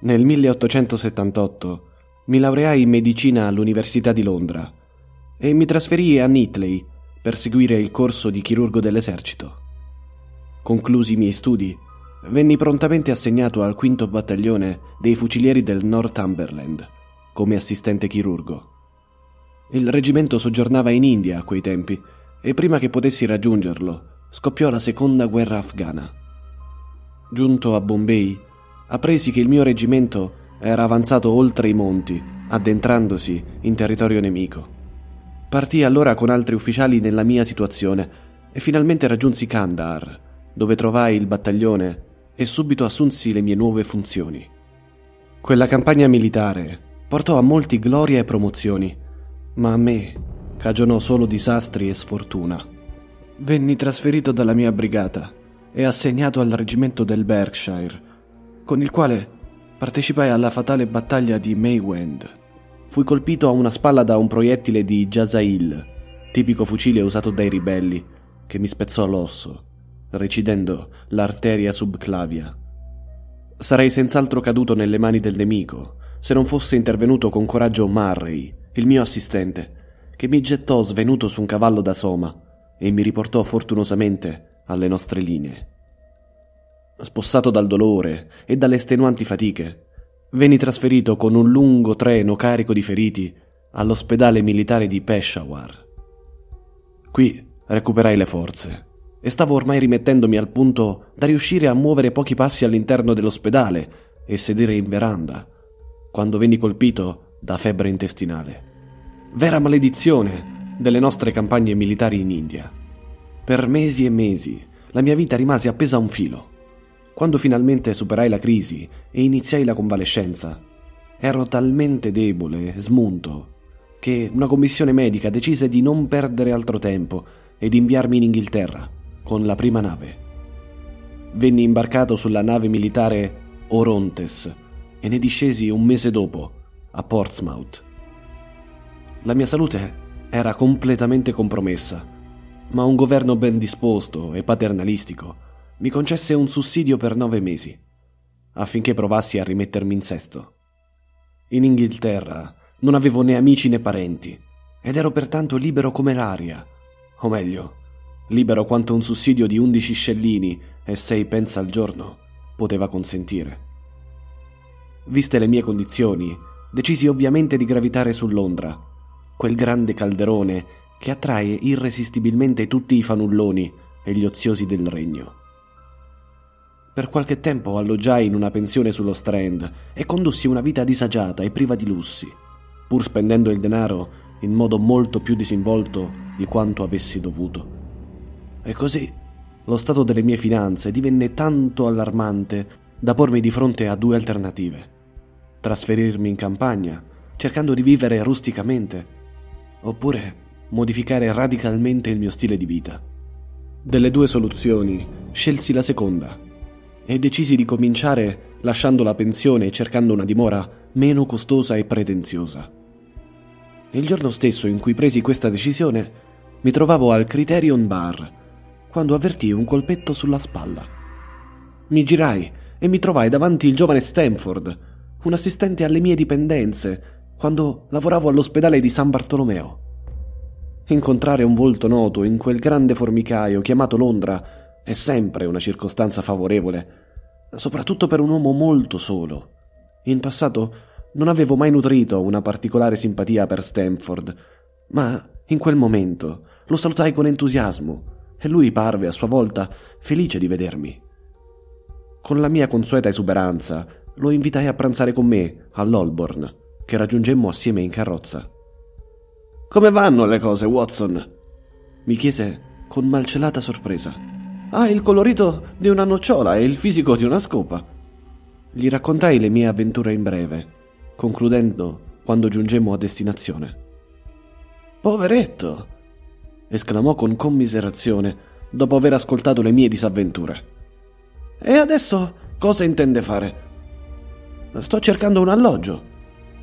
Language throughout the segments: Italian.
Nel 1878 mi laureai in medicina all'Università di Londra e mi trasferii a Nitley per seguire il corso di chirurgo dell'esercito. Conclusi i miei studi, venni prontamente assegnato al quinto battaglione dei fucilieri del Northumberland come assistente chirurgo. Il reggimento soggiornava in India a quei tempi e prima che potessi raggiungerlo scoppiò la seconda guerra afghana. Giunto a Bombay, appresi che il mio reggimento era avanzato oltre i monti, addentrandosi in territorio nemico. Partii allora con altri ufficiali nella mia situazione e finalmente raggiunsi Kandahar, dove trovai il battaglione e subito assunsi le mie nuove funzioni. Quella campagna militare portò a molti gloria e promozioni, ma a me cagionò solo disastri e sfortuna. Venni trasferito dalla mia brigata e assegnato al reggimento del Berkshire, con il quale partecipai alla fatale battaglia di Maywend. Fui colpito a una spalla da un proiettile di Jazail, tipico fucile usato dai ribelli, che mi spezzò l'osso, recidendo l'arteria subclavia. Sarei senz'altro caduto nelle mani del nemico se non fosse intervenuto con coraggio Murray, il mio assistente, che mi gettò svenuto su un cavallo da soma e mi riportò fortunosamente alle nostre linee. Spossato dal dolore e dalle estenuanti fatiche, venni trasferito con un lungo treno carico di feriti all'ospedale militare di Peshawar. Qui recuperai le forze e stavo ormai rimettendomi al punto da riuscire a muovere pochi passi all'interno dell'ospedale e sedere in veranda, quando venni colpito da febbre intestinale. Vera maledizione delle nostre campagne militari in India. Per mesi e mesi la mia vita rimase appesa a un filo. Quando finalmente superai la crisi e iniziai la convalescenza, ero talmente debole, smunto, che una commissione medica decise di non perdere altro tempo ed inviarmi in Inghilterra con la prima nave. Venni imbarcato sulla nave militare Orontes e ne discesi un mese dopo a Portsmouth. La mia salute era completamente compromessa, ma un governo ben disposto e paternalistico mi concesse un sussidio per nove mesi, affinché provassi a rimettermi in sesto. In Inghilterra non avevo né amici né parenti, ed ero pertanto libero come l'aria, o meglio, libero quanto un sussidio di undici scellini e sei pence al giorno poteva consentire. Viste le mie condizioni, decisi ovviamente di gravitare su Londra, quel grande calderone che attrae irresistibilmente tutti i fanulloni e gli oziosi del regno. Per qualche tempo alloggiai in una pensione sullo Strand e condussi una vita disagiata e priva di lussi, pur spendendo il denaro in modo molto più disinvolto di quanto avessi dovuto. E così lo stato delle mie finanze divenne tanto allarmante da pormi di fronte a due alternative. Trasferirmi in campagna, cercando di vivere rusticamente, oppure modificare radicalmente il mio stile di vita. Delle due soluzioni scelsi la seconda e decisi di cominciare lasciando la pensione e cercando una dimora meno costosa e pretenziosa. Il giorno stesso in cui presi questa decisione mi trovavo al Criterion Bar quando avvertii un colpetto sulla spalla. Mi girai e mi trovai davanti il giovane Stanford, un assistente alle mie dipendenze, quando lavoravo all'ospedale di San Bartolomeo. Incontrare un volto noto in quel grande formicaio chiamato Londra è sempre una circostanza favorevole, soprattutto per un uomo molto solo. In passato non avevo mai nutrito una particolare simpatia per Stanford, ma in quel momento lo salutai con entusiasmo e lui parve a sua volta felice di vedermi. Con la mia consueta esuberanza lo invitai a pranzare con me all'Holborn, che raggiungemmo assieme in carrozza. Come vanno le cose, Watson? mi chiese con malcelata sorpresa. Ha il colorito di una nocciola e il fisico di una scopa. Gli raccontai le mie avventure in breve, concludendo quando giungemmo a destinazione. Poveretto! esclamò con commiserazione dopo aver ascoltato le mie disavventure. E adesso cosa intende fare? Sto cercando un alloggio,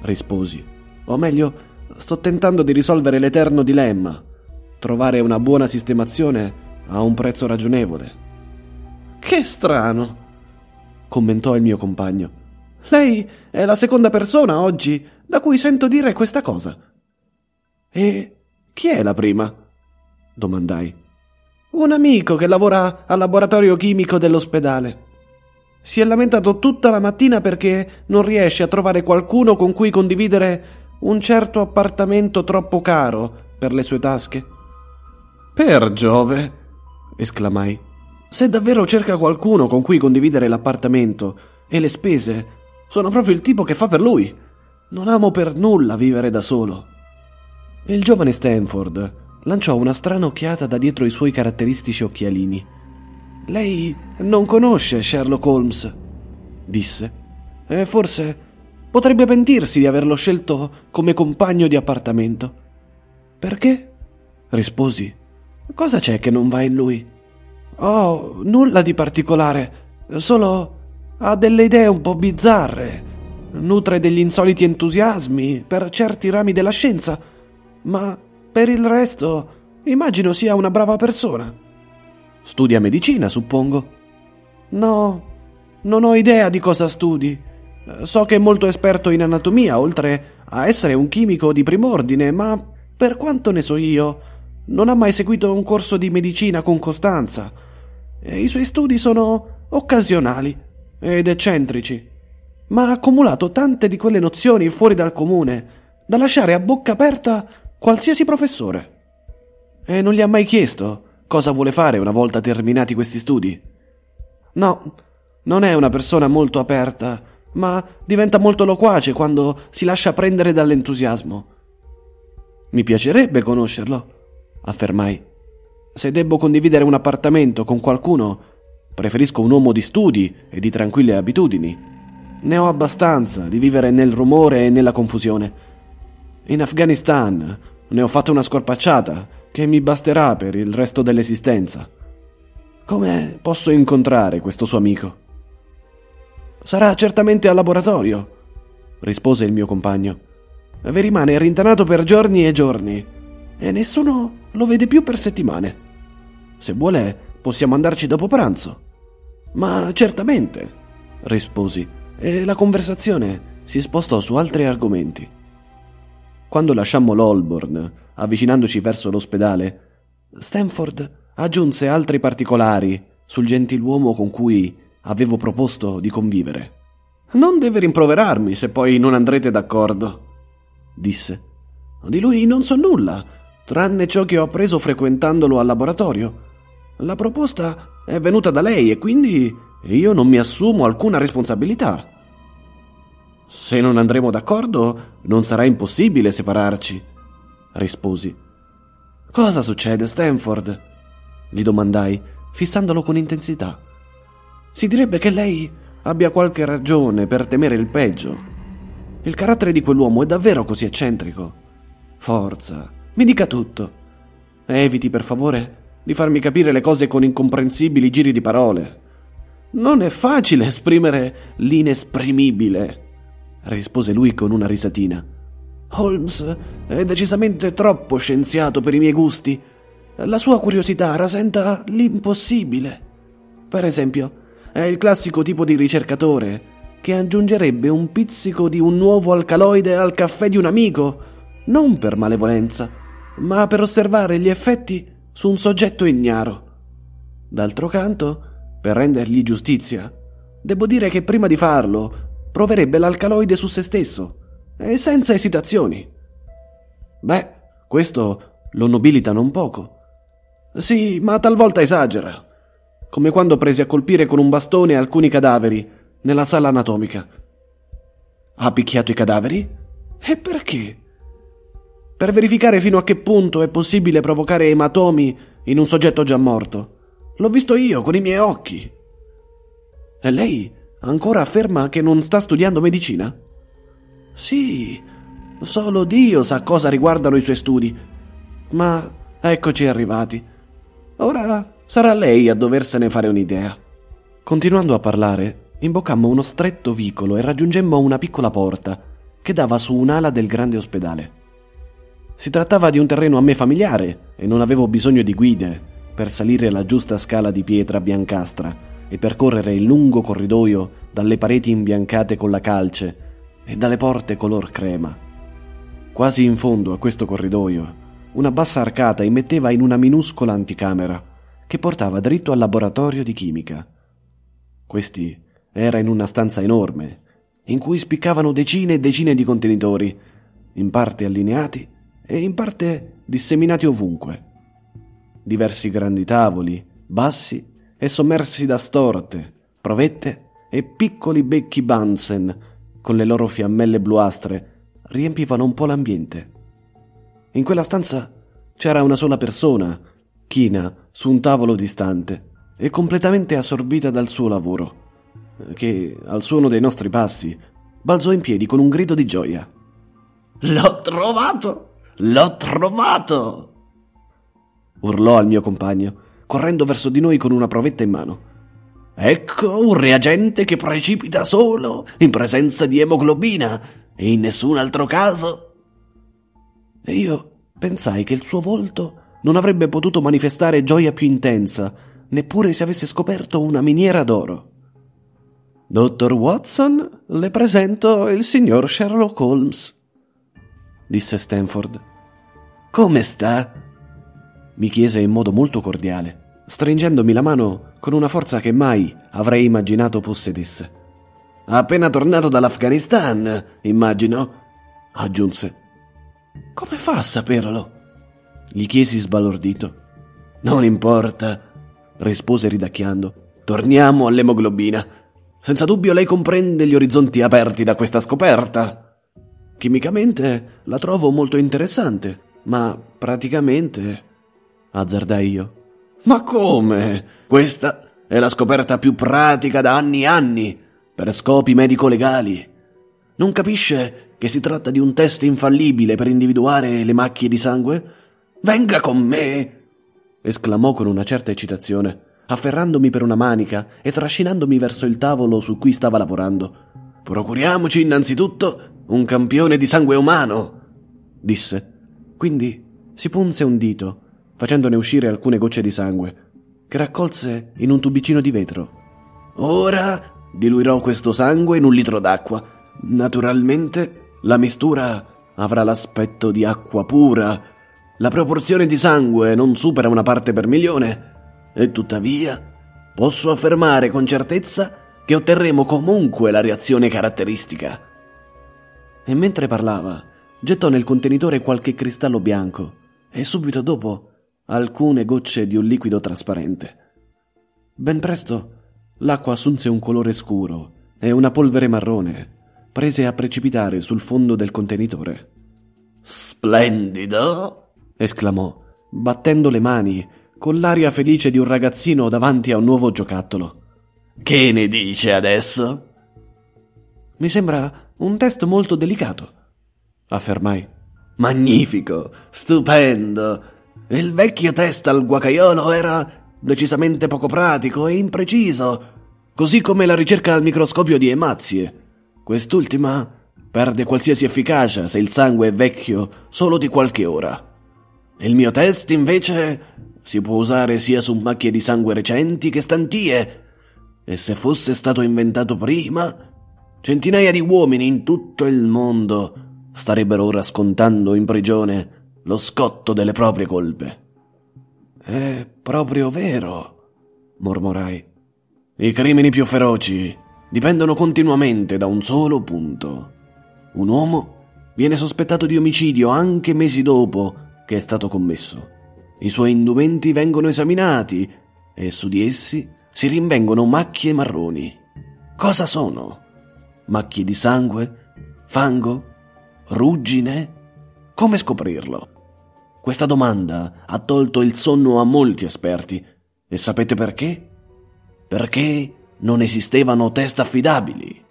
risposi. O meglio, sto tentando di risolvere l'eterno dilemma. Trovare una buona sistemazione a un prezzo ragionevole. Che strano, commentò il mio compagno. Lei è la seconda persona oggi da cui sento dire questa cosa. E chi è la prima? domandai. Un amico che lavora al laboratorio chimico dell'ospedale. Si è lamentato tutta la mattina perché non riesce a trovare qualcuno con cui condividere un certo appartamento troppo caro per le sue tasche. Per Giove! Esclamai. Se davvero cerca qualcuno con cui condividere l'appartamento e le spese, sono proprio il tipo che fa per lui. Non amo per nulla vivere da solo. Il giovane Stanford lanciò una strana occhiata da dietro i suoi caratteristici occhialini. Lei non conosce Sherlock Holmes, disse, e forse potrebbe pentirsi di averlo scelto come compagno di appartamento. Perché? risposi. Cosa c'è che non va in lui? Oh, nulla di particolare, solo ha delle idee un po' bizzarre nutre degli insoliti entusiasmi per certi rami della scienza, ma per il resto immagino sia una brava persona. Studia medicina, suppongo. No, non ho idea di cosa studi. So che è molto esperto in anatomia, oltre a essere un chimico di prim'ordine, ma per quanto ne so io, non ha mai seguito un corso di medicina con costanza. I suoi studi sono occasionali ed eccentrici ma ha accumulato tante di quelle nozioni fuori dal comune da lasciare a bocca aperta qualsiasi professore. E non gli ha mai chiesto cosa vuole fare una volta terminati questi studi. No, non è una persona molto aperta, ma diventa molto loquace quando si lascia prendere dall'entusiasmo. Mi piacerebbe conoscerlo, affermai. Se debbo condividere un appartamento con qualcuno, preferisco un uomo di studi e di tranquille abitudini. Ne ho abbastanza di vivere nel rumore e nella confusione. In Afghanistan ne ho fatto una scorpacciata che mi basterà per il resto dell'esistenza. Come posso incontrare questo suo amico? Sarà certamente al laboratorio, rispose il mio compagno. Vi rimane rintanato per giorni e giorni e nessuno lo vede più per settimane. Se vuole, possiamo andarci dopo pranzo. Ma certamente, risposi e la conversazione si spostò su altri argomenti. Quando lasciammo l'Holborn, avvicinandoci verso l'ospedale, Stanford aggiunse altri particolari sul gentiluomo con cui avevo proposto di convivere. Non deve rimproverarmi se poi non andrete d'accordo, disse. Di lui non so nulla, tranne ciò che ho appreso frequentandolo al laboratorio. La proposta è venuta da lei e quindi io non mi assumo alcuna responsabilità. Se non andremo d'accordo, non sarà impossibile separarci, risposi. Cosa succede, Stanford? gli domandai, fissandolo con intensità. Si direbbe che lei abbia qualche ragione per temere il peggio. Il carattere di quell'uomo è davvero così eccentrico. Forza, mi dica tutto. Eviti, per favore, di farmi capire le cose con incomprensibili giri di parole. Non è facile esprimere l'inesprimibile rispose lui con una risatina. Holmes è decisamente troppo scienziato per i miei gusti. La sua curiosità rasenta l'impossibile. Per esempio, è il classico tipo di ricercatore che aggiungerebbe un pizzico di un nuovo alcaloide al caffè di un amico, non per malevolenza, ma per osservare gli effetti su un soggetto ignaro. D'altro canto, per rendergli giustizia, devo dire che prima di farlo proverebbe l'alcaloide su se stesso, e senza esitazioni. Beh, questo lo nobilita non poco. Sì, ma talvolta esagera, come quando prese a colpire con un bastone alcuni cadaveri nella sala anatomica. Ha picchiato i cadaveri? E perché? Per verificare fino a che punto è possibile provocare ematomi in un soggetto già morto. L'ho visto io con i miei occhi. E lei Ancora afferma che non sta studiando medicina? Sì, solo Dio sa cosa riguardano i suoi studi. Ma eccoci arrivati. Ora sarà lei a doversene fare un'idea. Continuando a parlare, imboccammo uno stretto vicolo e raggiungemmo una piccola porta che dava su un'ala del grande ospedale. Si trattava di un terreno a me familiare e non avevo bisogno di guide per salire la giusta scala di pietra biancastra e percorrere il lungo corridoio dalle pareti imbiancate con la calce e dalle porte color crema. Quasi in fondo a questo corridoio, una bassa arcata immetteva in una minuscola anticamera che portava dritto al laboratorio di chimica. Questi era in una stanza enorme, in cui spiccavano decine e decine di contenitori, in parte allineati e in parte disseminati ovunque. Diversi grandi tavoli, bassi e sommersi da storte, provette e piccoli becchi Bunsen, con le loro fiammelle bluastre, riempivano un po' l'ambiente. In quella stanza c'era una sola persona, china su un tavolo distante e completamente assorbita dal suo lavoro, che, al suono dei nostri passi, balzò in piedi con un grido di gioia. L'ho trovato! L'ho trovato! urlò al mio compagno, correndo verso di noi con una provetta in mano. Ecco un reagente che precipita solo in presenza di emoglobina e in nessun altro caso. E io pensai che il suo volto non avrebbe potuto manifestare gioia più intensa, neppure se avesse scoperto una miniera d'oro. Dottor Watson, le presento il signor Sherlock Holmes, disse Stanford. Come sta? mi chiese in modo molto cordiale, stringendomi la mano con una forza che mai avrei immaginato possedesse. Appena tornato dall'Afghanistan, immagino, aggiunse. Come fa a saperlo? Gli chiesi sbalordito. Non importa, rispose ridacchiando. Torniamo all'emoglobina. Senza dubbio lei comprende gli orizzonti aperti da questa scoperta. Chimicamente la trovo molto interessante, ma praticamente... azzardai io. Ma come? Questa è la scoperta più pratica da anni e anni, per scopi medico-legali. Non capisce che si tratta di un test infallibile per individuare le macchie di sangue? Venga con me! esclamò con una certa eccitazione, afferrandomi per una manica e trascinandomi verso il tavolo su cui stava lavorando. Procuriamoci innanzitutto un campione di sangue umano, disse. Quindi si punse un dito, facendone uscire alcune gocce di sangue, che raccolse in un tubicino di vetro. Ora diluirò questo sangue in un litro d'acqua. Naturalmente la mistura avrà l'aspetto di acqua pura la proporzione di sangue non supera una parte per milione, e tuttavia posso affermare con certezza che otterremo comunque la reazione caratteristica. E mentre parlava, gettò nel contenitore qualche cristallo bianco e subito dopo alcune gocce di un liquido trasparente. Ben presto l'acqua assunse un colore scuro e una polvere marrone prese a precipitare sul fondo del contenitore. Splendido! esclamò, battendo le mani, con l'aria felice di un ragazzino davanti a un nuovo giocattolo. Che ne dice adesso? Mi sembra un test molto delicato, affermai. Magnifico, stupendo. Il vecchio test al guacaiolo era decisamente poco pratico e impreciso, così come la ricerca al microscopio di emazie. Quest'ultima perde qualsiasi efficacia se il sangue è vecchio solo di qualche ora. Il mio test, invece, si può usare sia su macchie di sangue recenti che stantie. E se fosse stato inventato prima, centinaia di uomini in tutto il mondo starebbero ora scontando in prigione lo scotto delle proprie colpe. È proprio vero, mormorai. I crimini più feroci dipendono continuamente da un solo punto. Un uomo viene sospettato di omicidio anche mesi dopo che è stato commesso. I suoi indumenti vengono esaminati e su di essi si rinvengono macchie marroni. Cosa sono? Macchie di sangue? Fango? Ruggine? Come scoprirlo? Questa domanda ha tolto il sonno a molti esperti. E sapete perché? Perché non esistevano test affidabili.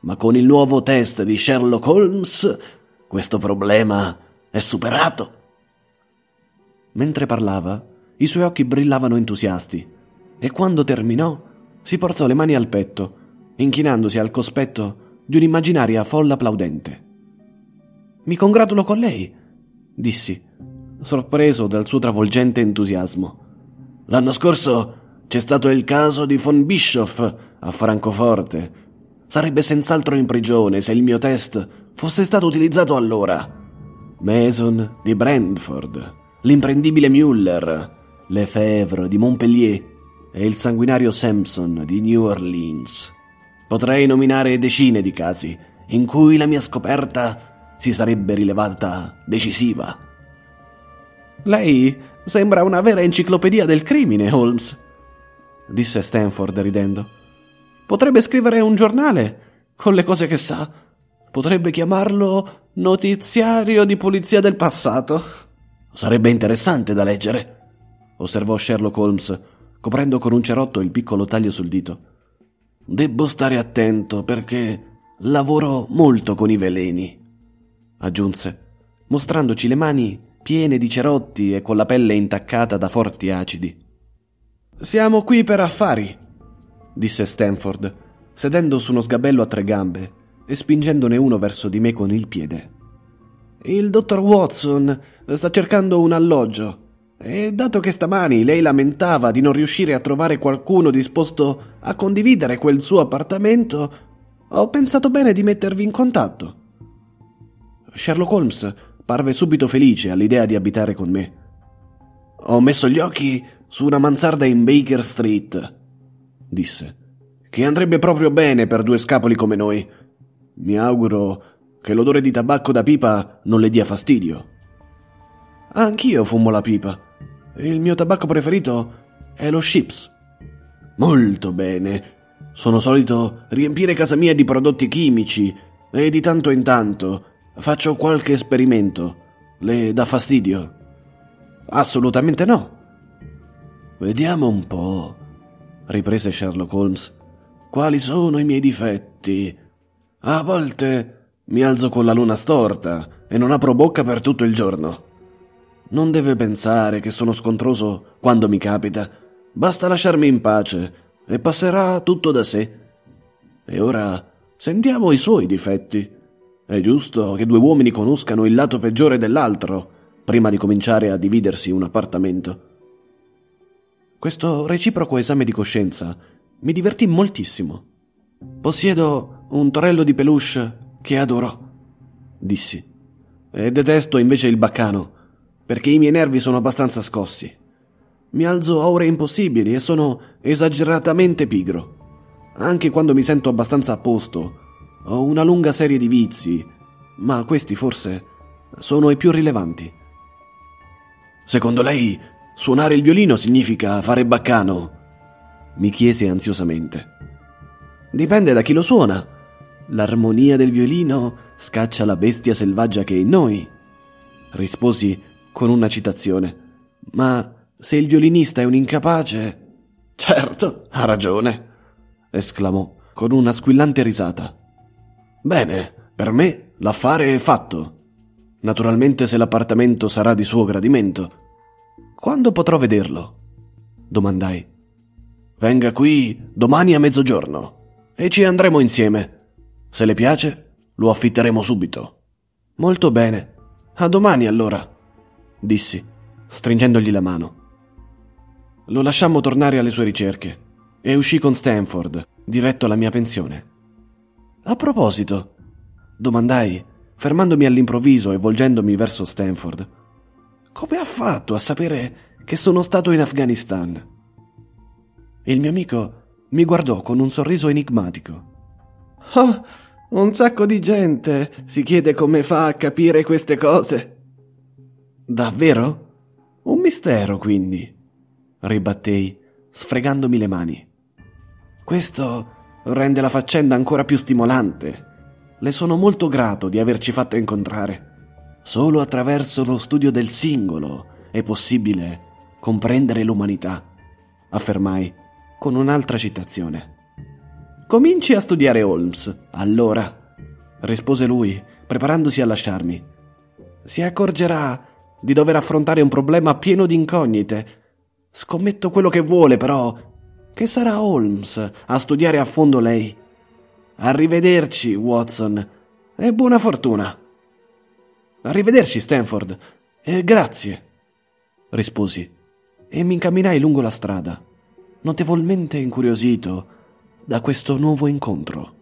Ma con il nuovo test di Sherlock Holmes questo problema è superato. Mentre parlava, i suoi occhi brillavano entusiasti e quando terminò si portò le mani al petto, inchinandosi al cospetto di un'immaginaria folla applaudente. Mi congratulo con lei, dissi, sorpreso dal suo travolgente entusiasmo. L'anno scorso C'è stato il caso di von Bischoff a Francoforte. Sarebbe senz'altro in prigione se il mio test fosse stato utilizzato allora. Mason di Brentford, l'imprendibile Mueller, Lefebvre di Montpellier e il sanguinario Sampson di New Orleans. Potrei nominare decine di casi in cui la mia scoperta si sarebbe rilevata decisiva. Lei sembra una vera enciclopedia del crimine, Holmes, disse Stanford ridendo. Potrebbe scrivere un giornale con le cose che sa. Potrebbe chiamarlo Notiziario di polizia del passato. Sarebbe interessante da leggere, osservò Sherlock Holmes, coprendo con un cerotto il piccolo taglio sul dito. Debbo stare attento perché lavoro molto con i veleni, aggiunse, mostrandoci le mani piene di cerotti e con la pelle intaccata da forti acidi. Siamo qui per affari, disse Stanford, sedendo su uno sgabello a tre gambe e spingendone uno verso di me con il piede. Il dottor Watson sta cercando un alloggio e dato che stamani lei lamentava di non riuscire a trovare qualcuno disposto a condividere quel suo appartamento, ho pensato bene di mettervi in contatto. Sherlock Holmes parve subito felice all'idea di abitare con me. Ho messo gli occhi su una mansarda in Baker Street, disse, che andrebbe proprio bene per due scapoli come noi. Mi auguro che l'odore di tabacco da pipa non le dia fastidio. Anch'io fumo la pipa il mio tabacco preferito è lo Chips. Molto bene. Sono solito riempire casa mia di prodotti chimici e di tanto in tanto faccio qualche esperimento. Le dà fastidio? Assolutamente no. Vediamo un po', riprese Sherlock Holmes. Quali sono i miei difetti? A volte mi alzo con la luna storta e non apro bocca per tutto il giorno. Non deve pensare che sono scontroso quando mi capita. Basta lasciarmi in pace e passerà tutto da sé. E ora sentiamo i suoi difetti. È giusto che due uomini conoscano il lato peggiore dell'altro prima di cominciare a dividersi un appartamento. Questo reciproco esame di coscienza mi divertì moltissimo. Possiedo un torello di peluche che adoro, dissi, e detesto invece il baccano perché i miei nervi sono abbastanza scossi. Mi alzo a ore impossibili e sono esageratamente pigro. Anche quando mi sento abbastanza a posto, ho una lunga serie di vizi, ma questi forse sono i più rilevanti. Secondo lei, suonare il violino significa fare baccano? mi chiese ansiosamente. Dipende da chi lo suona. L'armonia del violino scaccia la bestia selvaggia che è in noi. Risposi con una citazione. Ma se il violinista è un incapace... Certo, ha ragione, esclamò con una squillante risata. Bene, per me l'affare è fatto. Naturalmente se l'appartamento sarà di suo gradimento. Quando potrò vederlo? domandai. Venga qui domani a mezzogiorno e ci andremo insieme. Se le piace, lo affitteremo subito. Molto bene. A domani allora dissi, stringendogli la mano. Lo lasciammo tornare alle sue ricerche e uscì con Stanford, diretto alla mia pensione. A proposito, domandai, fermandomi all'improvviso e volgendomi verso Stanford, come ha fatto a sapere che sono stato in Afghanistan? Il mio amico mi guardò con un sorriso enigmatico. Oh, un sacco di gente si chiede come fa a capire queste cose. Davvero? Un mistero, quindi, ribattei, sfregandomi le mani. Questo rende la faccenda ancora più stimolante. Le sono molto grato di averci fatto incontrare. Solo attraverso lo studio del singolo è possibile comprendere l'umanità, affermai con un'altra citazione. Cominci a studiare Holmes, allora, rispose lui, preparandosi a lasciarmi. Si accorgerà di dover affrontare un problema pieno di incognite. Scommetto quello che vuole, però, che sarà Holmes a studiare a fondo lei. Arrivederci, Watson, e buona fortuna. Arrivederci, Stanford, e grazie, risposi, e mi incamminai lungo la strada. notevolmente incuriosito da questo nuovo incontro.